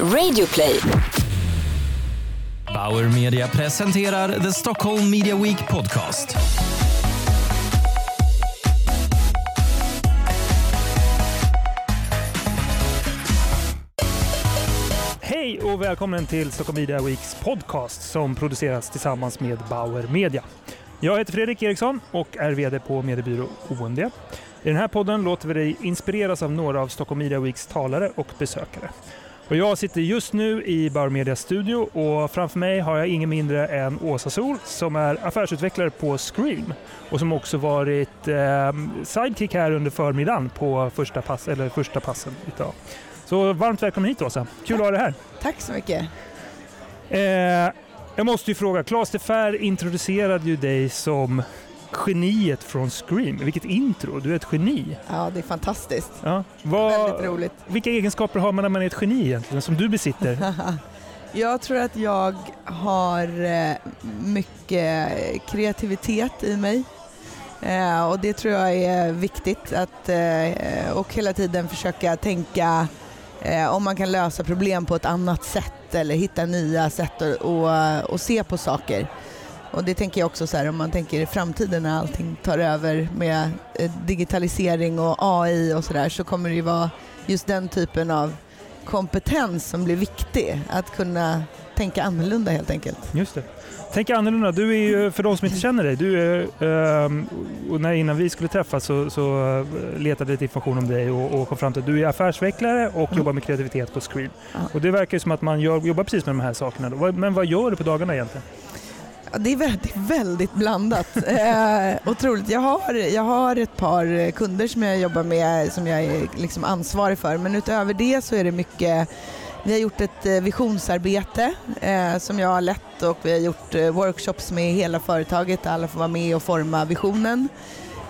Radioplay. Bauer Media presenterar The Stockholm Media Week Podcast. Hej och välkommen till Stockholm Media Weeks podcast som produceras tillsammans med Bauer Media. Jag heter Fredrik Eriksson och är VD på mediebyrå OMD. I den här podden låter vi dig inspireras av några av Stockholm Media Weeks talare och besökare. Och jag sitter just nu i Bauer Medias studio och framför mig har jag ingen mindre än Åsa Sol som är affärsutvecklare på Scream och som också varit eh, sidekick här under förmiddagen på första, pass, eller första passen idag. Så varmt välkommen hit Åsa. Kul att ha dig här. Tack så mycket. Eh, jag måste ju fråga, Claes de Fer introducerade ju dig som geniet från Scream. Vilket intro, du är ett geni. Ja, det är fantastiskt. Ja. Vad, Väldigt roligt. vilka egenskaper har man när man är ett geni egentligen, som du besitter? Jag tror att jag har eh, mycket kreativitet i mig. Eh, och det tror jag är viktigt att eh, och hela tiden försöka tänka om man kan lösa problem på ett annat sätt eller hitta nya sätt att och, och se på saker. Och det tänker jag också så här om man tänker i framtiden när allting tar över med eh, digitalisering och AI och sådär så kommer det ju vara just den typen av kompetens som blir viktig. Att kunna tänka annorlunda helt enkelt. Just det. Tänk annorlunda. Du är ju, för de som inte känner dig, du är, ehm, och när, innan vi skulle träffas så, så eh, letade jag lite information om dig och, och kom fram till att du är affärsutvecklare och Mm. jobbar med kreativitet på Scream. Ja. Och det verkar ju som att man gör, jobbar precis med de här sakerna. Då. Men vad gör du på dagarna egentligen? Det är väldigt, väldigt blandat. eh, otroligt. Jag har, jag har ett par kunder som jag jobbar med som jag är liksom ansvarig för men utöver det så är det mycket vi har gjort ett eh, visionsarbete eh, som jag har lett och vi har gjort eh, workshops med hela företaget där alla får vara med och forma visionen.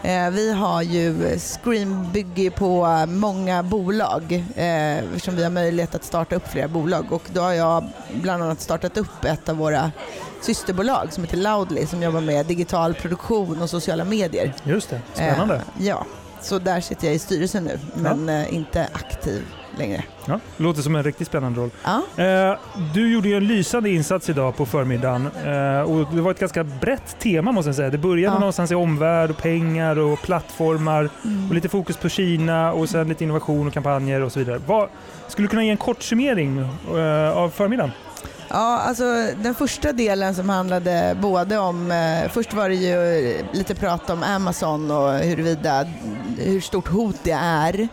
Eh, vi har ju, Scream bygger på många bolag eh, eftersom vi har möjlighet att starta upp flera bolag och då har jag bland annat startat upp ett av våra systerbolag som heter Loudly som jobbar med digital produktion och sociala medier. Just det, spännande. Eh, ja, så där sitter jag i styrelsen nu men eh, inte aktiv längre. Ja, låter som en riktigt spännande roll. Ja. Eh, du gjorde ju en lysande insats idag på förmiddagen eh, och det var ett ganska brett tema måste jag säga. Det började Ja. någonstans i omvärld och pengar och plattformar Mm. och lite fokus på Kina och sen lite innovation och kampanjer och så vidare. Vad, skulle du kunna ge en kort summering eh, av förmiddagen? Ja, alltså den första delen som handlade både om, eh, först var det ju lite prat om Amazon och huruvida, hur stort hot det är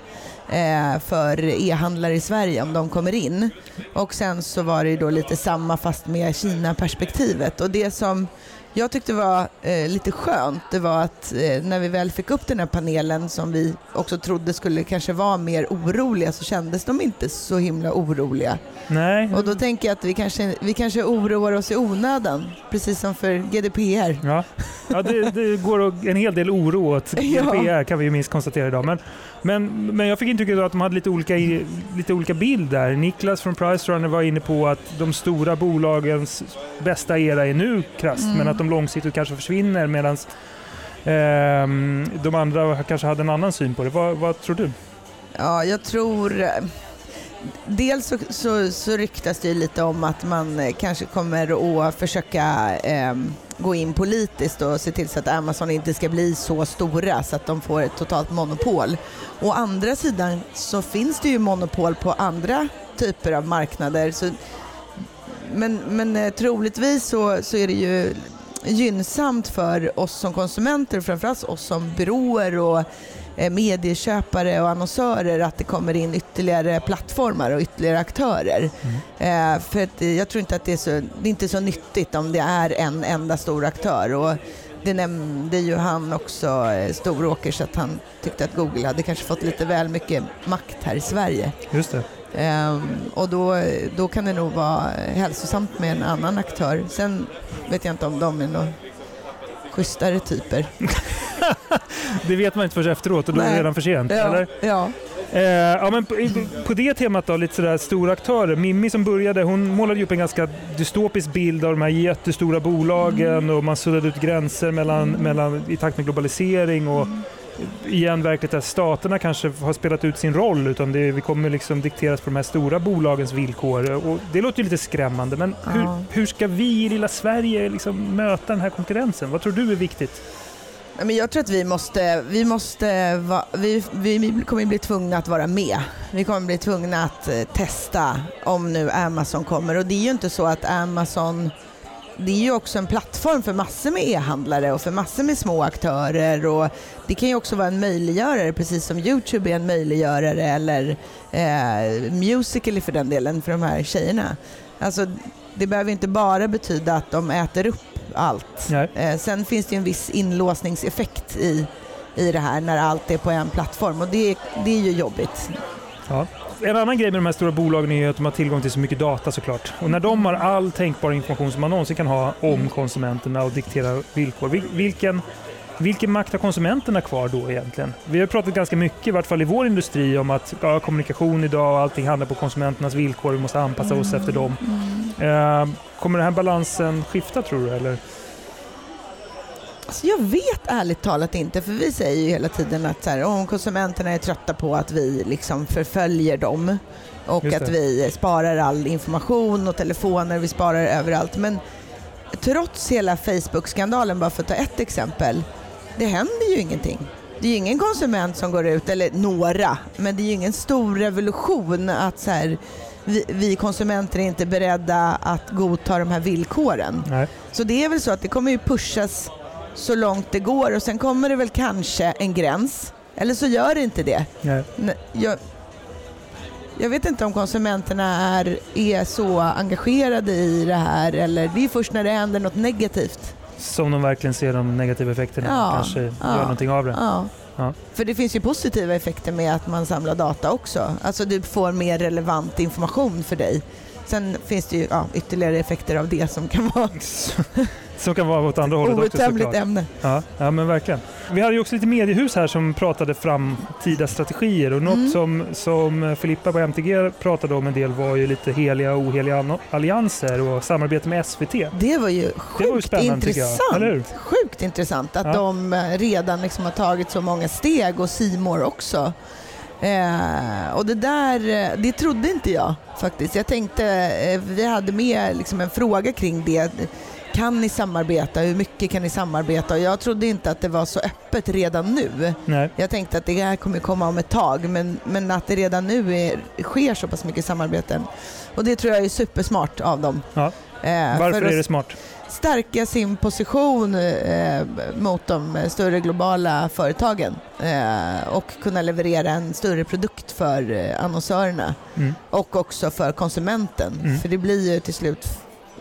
eh, för e-handlare i Sverige om de kommer in. Och sen så var det då lite samma fast med Kina-perspektivet. Och det som jag tyckte var eh, lite skönt, det var att eh, när vi väl fick upp den här panelen som vi också trodde skulle kanske vara mer oroliga så kändes de inte så himla oroliga. Nej? Och då tänker jag att vi kanske, vi kanske oroar oss i onödan, precis som för GDPR. Ja, ja det, det går en hel del oro åt Ja. GDPR kan vi ju minst konstatera idag. Men, men, men jag fick intrycket att de hade lite olika, lite olika bild där. Niklas från Pricerunner var inne på att de stora bolagens bästa era är nu krasst, Mm. men att de långsiktigt kanske försvinner medan ehm, de andra kanske hade en annan syn på det. Vad, vad tror du? Ja, jag tror... eh, Dels så, så, så ryktas det lite om att man eh, kanske kommer att försöka eh, gå in politiskt och se till så att Amazon inte ska bli så stora så att de får ett totalt monopol. Å andra sidan så finns det ju monopol på andra typer av marknader. Så, men, men eh, troligtvis så, så är det ju gynnsamt för oss som konsumenter, framförallt oss som byråer och medieköpare och annonsörer att det kommer in ytterligare plattformar och ytterligare aktörer. Eh, för att eh, jag tror inte att det är, så, det är inte så nyttigt om det är en enda stor aktör. Och det nämnde ju han också, eh, Storåkers, att han tyckte att Google hade kanske fått lite väl mycket makt här i Sverige. Just det. Ehm, och då, då kan det nog vara hälsosamt med en annan aktör. Sen vet jag inte om de är några schysstare typer. Det vet man inte förrän efteråt och då är det Nej. redan för sent. Eller? ja. Eh, ja, men på, på det temat då, lite sådär stora aktörer. Mimmi som började, hon målade upp en ganska dystopisk bild av de här jättestora bolagen och man suddade ut gränser mellan, mellan, i takt med globalisering och igen verkligt att staterna kanske har spelat ut sin roll utan det, vi kommer liksom dikteras på de här stora bolagens villkor. Och det låter ju lite skrämmande men hur, Ja. hur ska vi i lilla Sverige liksom möta den här konkurrensen? Vad tror du är viktigt? Men jag tror att vi måste, vi måste va, vi, vi kommer bli tvungna att vara med. Vi kommer bli tvungna att eh, testa om nu Amazon kommer. Och det är ju inte så att Amazon, det är ju också en plattform för massor med e-handlare och för massor med små aktörer. Och det kan ju också vara en möjliggörare, precis som Youtube är en möjliggörare eller eh, Musical.ly för den delen, för de här tjejerna. Alltså, det behöver inte bara betyda att de äter upp allt. Eh, sen finns det ju en viss inlåsningseffekt i, i det här när allt är på en plattform och det, det är ju jobbigt. Ja. En annan grej med de här stora bolagen är att de har tillgång till så mycket data såklart. Och när de har all tänkbar information som man någonsin kan ha om konsumenterna och diktera villkor. vil- Vilken, vilken makt har konsumenterna kvar då egentligen? Vi har pratat ganska mycket, i vart fall i vår industri, om att ja, kommunikation idag och allting handlar på konsumenternas villkor. Vi måste anpassa oss efter dem. Eh, kommer den här balansen skifta tror du? Eller? Alltså jag vet ärligt talat inte, för vi säger ju hela tiden att så här, om konsumenterna är trötta på att vi liksom förföljer dem och att vi sparar all information och telefoner, vi sparar överallt. Men trots hela Facebook-skandalen, bara för att ta ett exempel, det händer ju ingenting. Det är ju ingen konsument som går ut, eller några, men det är ju ingen stor revolution att så här, vi, vi konsumenter är inte beredda att godta de här villkoren. Nej. Så det är väl så att det kommer ju pushas så långt det går och sen kommer det väl kanske en gräns. Eller så gör det inte det. Jag, jag vet inte om konsumenterna är, är så engagerade i det här eller det är först när det händer något negativt. Som de verkligen ser de negativa effekterna Ja, kanske ja. gör någonting av det. Ja. Ja. För det finns ju positiva effekter med att man samlar data också. Alltså du får mer relevant information för dig. Sen finns det ju ja, ytterligare effekter av det som kan vara Som kan vara åt andra hållet också outtömligt ämne. Ja, ja, men verkligen. Vi hade ju också lite mediehus här som pratade framtida strategier och något Mm. som, som Filippa på MTG pratade om en del var ju lite heliga och oheliga allianser och samarbete med SVT. Det var ju Det var ju sjukt spännande jag. intressant. Hur? Sjukt intressant att Ja. de eh, redan liksom har tagit så många steg och Simor också. Eh, och det där, eh, det trodde inte jag faktiskt. Jag tänkte, eh, vi hade med liksom en fråga kring det. Kan ni samarbeta? Hur mycket kan ni samarbeta? Och jag trodde inte att det var så öppet redan nu. Nej. Jag tänkte att det här kommer komma om ett tag, men, men att det redan nu är, sker så pass mycket samarbeten. Och det tror jag är supersmart av dem. Ja. Eh, Varför är det smart? stärka sin position eh, mot de större globala företagen eh, och kunna leverera en större produkt för eh, annonsörerna Mm. och också för konsumenten. Mm. För det blir ju till slut,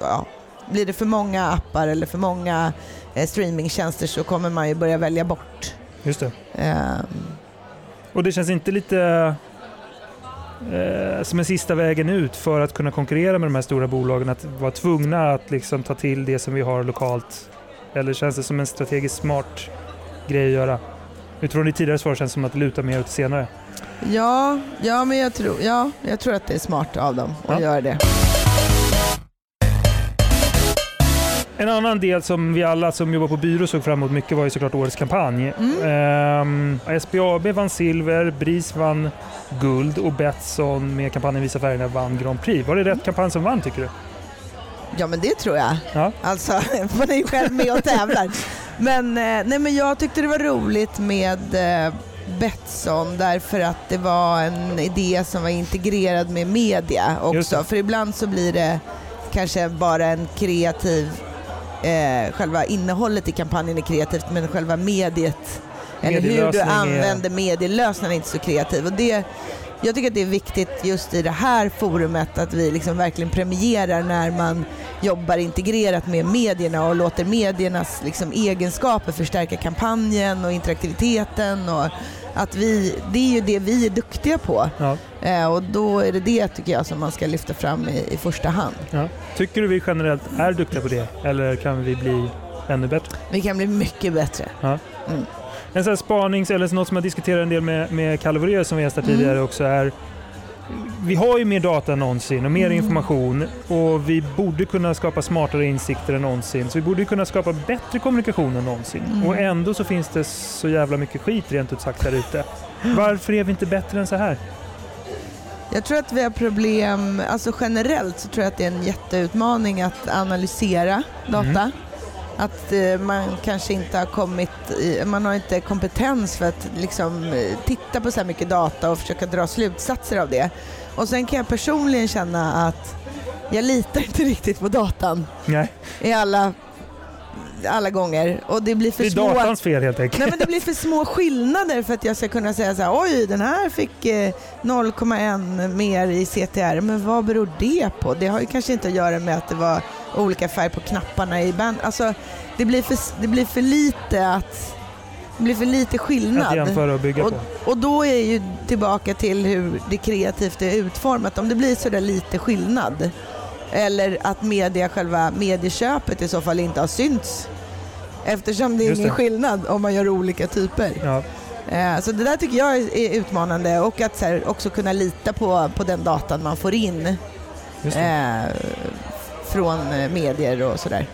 ja, blir det för många appar eller för många eh, streamingtjänster så kommer man ju börja välja bort. Just det. Eh, Och det känns inte lite eh, som en sista vägen ut för att kunna konkurrera med de här stora bolagen? Att vara tvungna att liksom ta till det som vi har lokalt? Eller känns det som en strategiskt smart grej att göra? Utifrån ditt tidigare svar känns det som att det lutar mer åt senare. ja, ja, men jag tror, ja, jag tror att det är smart av dem att Ja. göra det. En annan del som vi alla som jobbar på byrå såg fram emot mycket var ju såklart årets kampanj. Mm. Ehm, SBAB vann silver, BRIS vann guld och Betsson med kampanjen Visa färgerna vann Grand Prix. Var det rätt kampanj som vann tycker du? Ja men det tror jag. Ja. Alltså, man är ju själv med och tävlar. Men, eh, nej, men jag tyckte det var roligt med eh, Betsson därför att det var en idé som var integrerad med media också. För ibland så blir det kanske bara en kreativ, eh, själva innehållet i kampanjen är kreativt men själva mediet eller hur du använder medielösningen är inte så kreativ. Och det, jag tycker att det är viktigt just i det här forumet att vi liksom verkligen premierar när man jobbar integrerat med medierna och låter mediernas liksom egenskaper förstärka kampanjen och interaktiviteten. Och att vi, det är ju det vi är duktiga på Ja. Eh, och då är det det tycker jag som man ska lyfta fram i, i första hand. Ja. Tycker du vi generellt är duktiga på det eller kan vi bli ännu bättre? Vi kan bli mycket bättre. En sån här spanings, eller något som jag diskuterar en del med, med Kalle som var gäst här Mm. tidigare också är vi har ju mer data än någonsin och mer Mm. information och vi borde kunna skapa smartare insikter än någonsin. Så vi borde kunna skapa bättre kommunikation än någonsin. Mm. Och ändå så finns det så jävla mycket skit rent ut sagt där ute. Varför är vi inte bättre än så här? Jag tror att vi har problem, alltså generellt så tror jag att det är en jätteutmaning att analysera data. Mm. Att eh, man kanske inte har kommit, man har inte kompetens för att liksom eh, titta på så här mycket data och försöka dra slutsatser av det. Och sen kan jag personligen känna att jag litar inte riktigt på datan Nej, i alla, alla gånger. Och det blir för det är små... datans fel helt enkelt. Nej men det blir för små skillnader för att jag ska kunna säga så här, oj den här fick eh, 0,1 mer i CTR, men vad beror det på? Det har ju kanske inte att göra med att det var olika färg på knapparna i band. Alltså det blir för, det blir för lite att det blir för lite Att skillnad. jämföra och bygga Och, på. och då är ju tillbaka till hur det kreativt är utformat. Om det blir sådär lite skillnad eller att media, själva medieköpet i så fall inte har synts eftersom det är Just ingen det. skillnad om man gör olika typer. Ja, Eh, Så det där tycker jag är- utmanande och att så här, också kunna lita på, på den datan man får in eh, från eh, medier och sådär.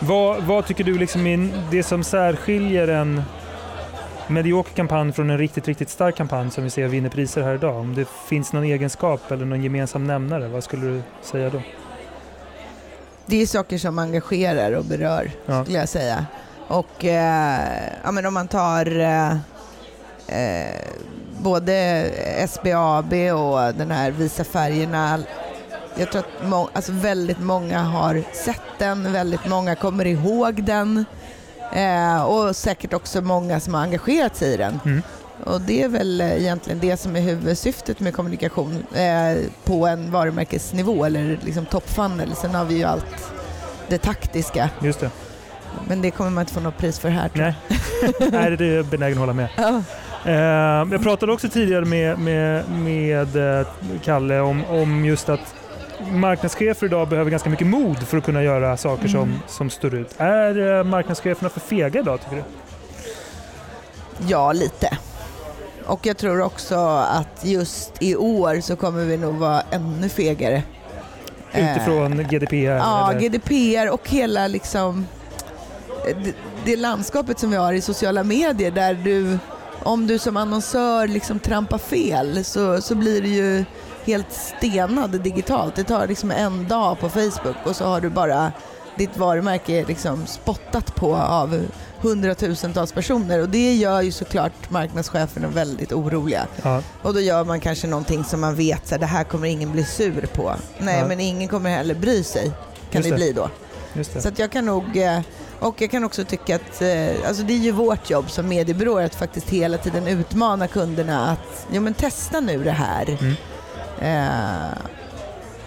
Vad, vad tycker du liksom är det som särskiljer en medioker kampanj från en riktigt, riktigt stark kampanj som vi ser vinner priser här idag? Om det finns någon egenskap eller någon gemensam nämnare, vad skulle du säga då? Det är saker som engagerar och berör Ja. skulle jag säga. Och eh, ja, men om man tar eh, eh, både SBAB och den här Visa färgerna. Jag tror att må- alltså väldigt många har sett den, väldigt många kommer ihåg den. Eh, och säkert också många som har engagerat sig i den. Mm. Och det är väl eh, egentligen det som är huvudsyftet med kommunikation eh, på en varumärkesnivå eller liksom toppfunnel. Sen har vi ju allt det taktiska. Just det. Men det kommer man inte få något pris för här tror Nej, Nej det är jag benägen att hålla med. jag. Ja. Eh, jag pratade också tidigare med, med, med eh, Kalle om, om just att marknadschefer idag behöver ganska mycket mod för att kunna göra saker som, Mm. som står ut. Är eh, marknadscheferna för fega idag tycker du? ja, lite. Och jag tror också att just i år så kommer vi nog vara ännu fegare. Eh, Utifrån GDPR? Ja, eller? GDPR och hela liksom eh, det, det landskapet som vi har i sociala medier där du, om du som annonsör liksom trampar fel så, så blir det ju helt stenad digitalt. Det tar liksom en dag på Facebook och så har du bara ditt varumärke liksom spottat på av hundratusentals personer och det gör ju såklart marknadscheferna väldigt oroliga. Ja, Och då gör man kanske någonting som man vet att det här kommer ingen bli sur på. Nej, Ja. men ingen kommer heller bry sig, kan Just det bli då. Så jag kan nog, eh, och jag kan också tycka att, eh, alltså det är ju vårt jobb som mediebyråer att faktiskt hela tiden utmana kunderna att, ja men testa nu det här. Mm. Eh,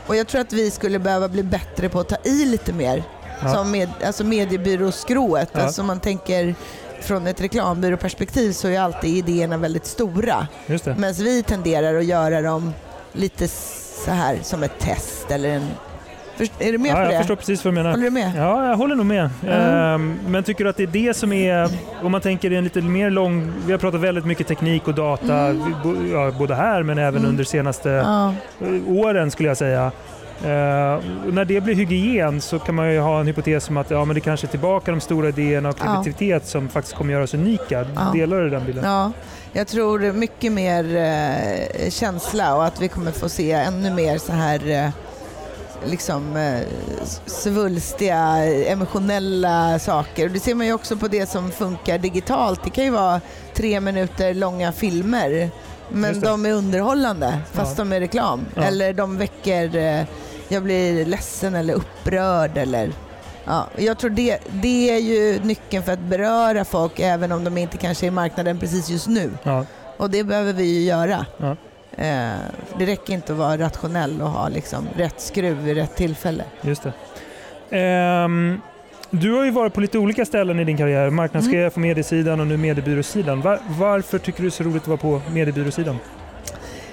och jag tror att vi skulle behöva bli bättre på att ta i lite mer. Ja. Som med, alltså mediebyråskrået, Ja. alltså man tänker från ett reklambyråperspektiv så är alltid idéerna väldigt stora. Medan vi tenderar att göra dem lite så här som ett test eller en... Är du med Ja, på jag det? förstår precis vad du menar. Håller du med? Ja, jag håller nog med. Mm. Men tycker du att det är det som är, om man tänker en lite mer lång, vi har pratat väldigt mycket teknik och data, Mm. ja, både här men även Mm. under senaste Ja. åren skulle jag säga. Och när det blir hygien så kan man ju ha en hypotes om att ja, men det kanske är tillbaka de stora idéerna och Ja. kreativitet som faktiskt kommer göra oss unika. Ja. Delar du den bilden? ja, jag tror mycket mer eh, känsla och att vi kommer få se ännu mer så här eh, liksom eh, svulstiga, emotionella saker. Och det ser man ju också på det som funkar digitalt. Det kan ju vara tre minuter långa filmer men de är underhållande fast Ja. de är reklam. Ja. Eller de väcker, eh, jag blir ledsen eller upprörd eller Ja, jag tror det, det är ju nyckeln för att beröra folk även om de inte kanske är i marknaden precis just nu. Ja, Och det behöver vi ju göra. Eh, det räcker inte att vara rationell och ha liksom rätt skruv vid rätt tillfälle. just det. Ehm, du har ju varit på lite olika ställen i din karriär. Marknadschef på mediesidan och nu mediebyråsidan. Var, varför tycker du det är så roligt att vara på mediebyråsidan?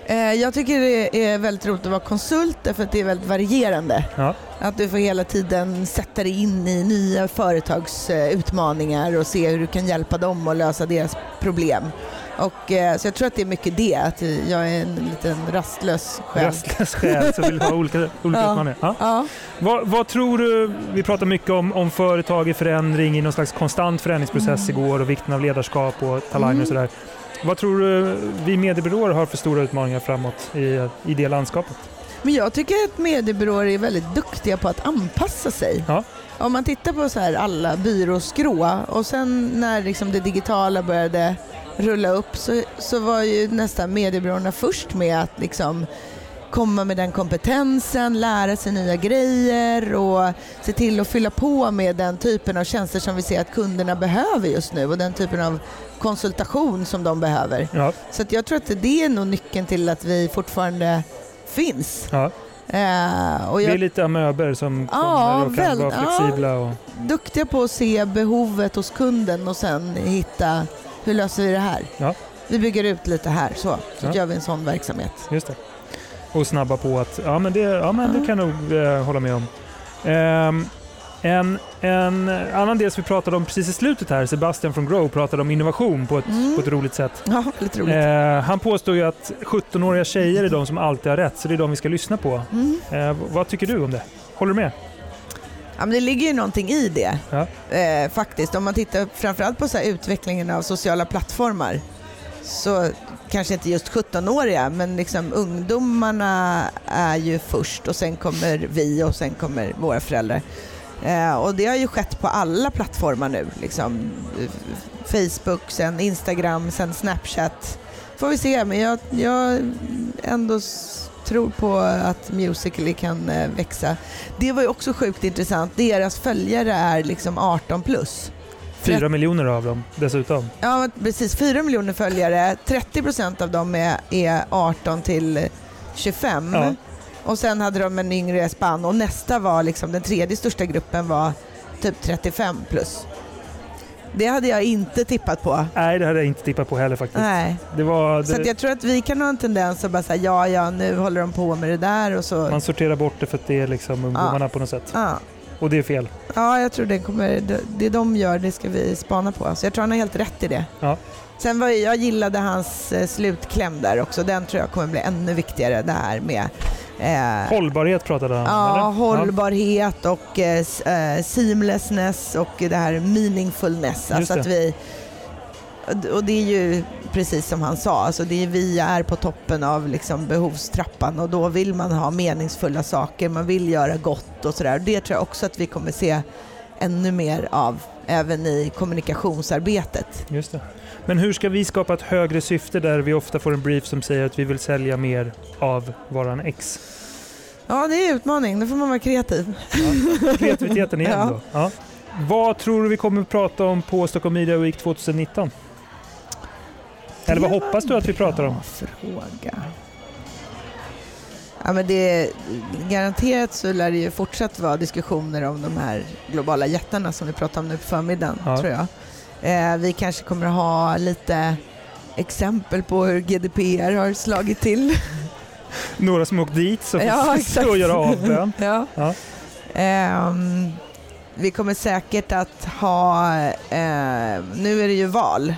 Eh, Jag tycker det är väldigt roligt att vara konsult därför att det är väldigt varierande. Ja. Att du får hela tiden sätta dig in i nya företagsutmaningar och se hur du kan hjälpa dem att lösa deras problem. Och, eh, så jag tror att det är mycket det, att jag är en liten rastlös själ. Rastlös själ som vill ha olika, olika Ja. utmaningar. Ja. Ja. Vad, vad tror du, vi pratar mycket om, om företag i förändring, i någon slags konstant förändringsprocess igår och vikten av ledarskap och talanger Mm. och sådär. Vad tror du vi mediebyråer har för stora utmaningar framåt i, i det landskapet? Men jag tycker att mediebyråer är väldigt duktiga på att anpassa sig. Ja. Om man tittar på så här alla byråskrå och sen när liksom det digitala började rulla upp så, så var ju nästan mediebyråerna först med att liksom komma med den kompetensen, lära sig nya grejer och se till att fylla på med den typen av tjänster som vi ser att kunderna behöver just nu och den typen av konsultation som de behöver. Ja, Så jag tror att det är nog nyckeln till att vi fortfarande finns. ja. Eh, och Vi är jag är lite amöber som Ja, kommer och kan väl- vara flexibla. Och, duktiga på att se behovet hos kunden och sen hitta hur löser vi det här? Ja. Vi bygger ut lite här så, så Ja. gör vi en sån verksamhet. just det. och snabba på att ja, men det, ja, men det kan jag nog eh, hålla med om. Ehm, en, en annan del som vi pratade om precis i slutet här, Sebastian från Grow pratade om innovation på ett, Mm. på ett roligt sätt. Ja, lite roligt. Eh, han påstår ju att 17-åriga tjejer är de som alltid har rätt, så det är de vi ska lyssna på. Mm. Eh, vad tycker du om det? Håller du med? Ja, men det ligger ju någonting i det Ja. eh, faktiskt. Om man tittar framförallt på så här utvecklingen av sociala plattformar så kanske inte just 17-åriga men liksom ungdomarna är ju först och sen kommer vi och sen kommer våra föräldrar. Eh, och det har ju skett på alla plattformar nu. Liksom, Facebook, sen Instagram, sen Snapchat. Får vi se, men jag, jag ändå s- tror på att Musical.ly kan eh, växa. Det var ju också sjukt intressant. Deras följare är liksom 18 plus. Fyra miljoner av dem dessutom. Ja, precis. 4 miljoner följare. 30 procent av dem är, är 18 till 25. Ja. Och sen hade de en yngre spann och nästa var liksom, den tredje största gruppen var typ 35 plus. Det hade jag inte tippat på. Nej, det hade jag inte tippat på heller faktiskt. Nej. Det var, Så det, jag tror att vi kan ha en tendens att bara säga ja, ja, nu håller de på med det där och så. man sorterar bort det för att det är liksom ungdomarna på något sätt. Ja. Och det är fel. Ja, jag tror det kommer, det- de gör, det ska vi spana på. Så jag tror han har helt rätt i det. Ja. Sen var ju- jag gillade hans eh, slutkläm där också. Den tror jag kommer bli ännu viktigare, det här med eh, Hållbarhet pratade han om, Ja, eller? hållbarhet och eh, eh, seamlessness och det här meaningfulness. Alltså det. att vi, och det är ju precis som han sa, alltså det är, vi är på toppen av liksom behovstrappan och då vill man ha meningsfulla saker, man vill göra gott och sådär. Det tror jag också att vi kommer se ännu mer av även i kommunikationsarbetet. Just det. Men hur ska vi skapa ett högre syfte där vi ofta får en brief som säger att vi vill sälja mer av varan X? Ja, det är en utmaning, då får man vara kreativ. Kreativiteten igen Ja. då. Ja. Vad tror du vi kommer att prata om på Stockholm Media Week 2019? Eller vad hoppas du att vi pratar om? Fråga. Ja, men det, garanterat så lär det ju fortsatt vara diskussioner om de här globala jättarna som vi pratade om nu på förmiddagen, Ja. tror jag. Eh, vi kanske kommer ha lite exempel på hur GDPR har slagit till. Några som åkt dit så Ja, exakt. och göra avbön. ja. Ja. Ehm, vi kommer säkert att ha, eh, nu är det ju val,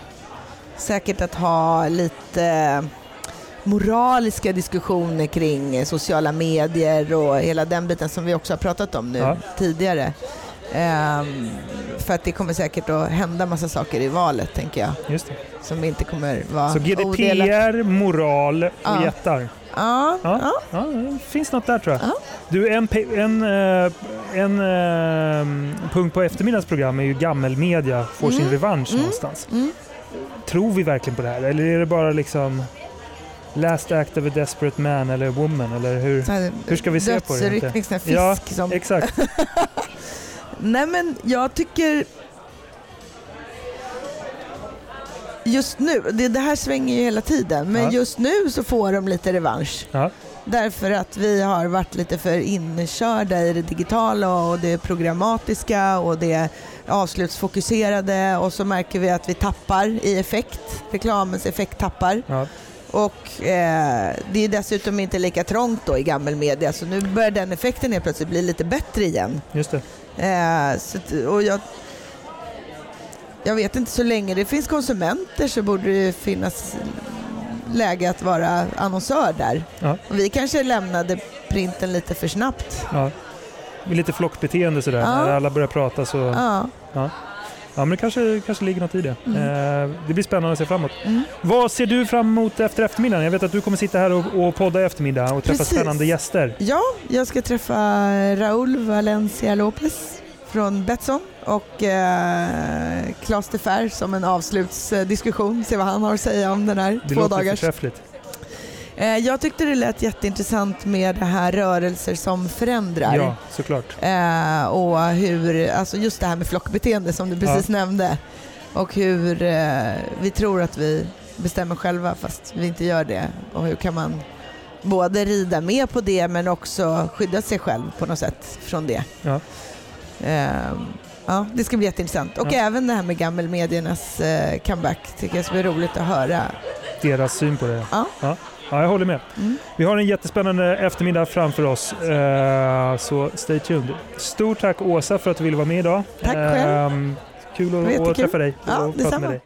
säkert att ha lite moraliska diskussioner kring sociala medier och hela den biten som vi också har pratat om nu Ja. tidigare. Ehm, för att det kommer säkert att hända massa saker i valet, tänker jag, Just det. som inte kommer vara Så odelat- GDPR, moral och Ja. jättar. Ja, Ja. ja. Ja, det finns något där tror jag. Ja. Du, en, en, eh, en eh, punkt på eftermiddagens program är ju gammelmedia får sin Mm. revansch Mm. någonstans. Mm. Tror vi verkligen på det här? Eller är det bara liksom last act of a desperate man eller woman? Eller hur? Här Hur ska vi se på det? Dödsryckning, fisk Ja, som Exakt. Nej men jag tycker just nu, det, det här svänger ju hela tiden, men Ja. just nu så får de lite revansch. Ja. Därför att vi har varit lite för inkörda i det digitala och det programmatiska och det avslutsfokuserade och så märker vi att vi tappar i effekt, reklamens effekt tappar. Ja. Och eh, det är dessutom inte lika trångt då i gammelmedia så nu börjar den effekten helt plötsligt bli lite bättre igen. Just det. Eh, så, och jag, jag vet inte, så länge det finns konsumenter så borde det finnas läge att vara annonsör där. Ja. Vi kanske lämnade printen lite för snabbt. Ja. Lite flockbeteende sådär. Ja. När alla börjar prata så... Ja, Ja. men det kanske, kanske ligger något i det. Mm. Eh, det blir spännande att se framåt. Mm. Vad ser du fram emot efter eftermiddagen? Jag vet att du kommer sitta här och, och podda i eftermiddag och träffa Precis. spännande gäster. ja, jag ska träffa Raúl Valencia Lopez från Betsson och eh, Claes de Fer som en avslutsdiskussion. Se vad han har att säga om den här Det två låter dagars. förträffligt. Eh, jag tyckte det lät jätteintressant med det här rörelser som förändrar. Ja, såklart. Eh, och hur, alltså just det här med flockbeteende som du precis nämnde. Och hur eh, vi tror att vi bestämmer själva fast vi inte gör det. Och hur kan man både rida med på det men också skydda sig själv på något sätt från det. Ja. Eh, ja, det ska bli jätteintressant. Och Ja. även det här med gammelmediernas eh, comeback tycker jag ska bli roligt att höra. Deras syn på det. Ja. Ja, ja jag håller med. Mm. Vi har en jättespännande eftermiddag framför oss, eh, så stay tuned. Stort tack Åsa för att du ville vara med idag. Tack själv. Ehm, Kul att, träffa dig Ja, och prata detsamma. med dig.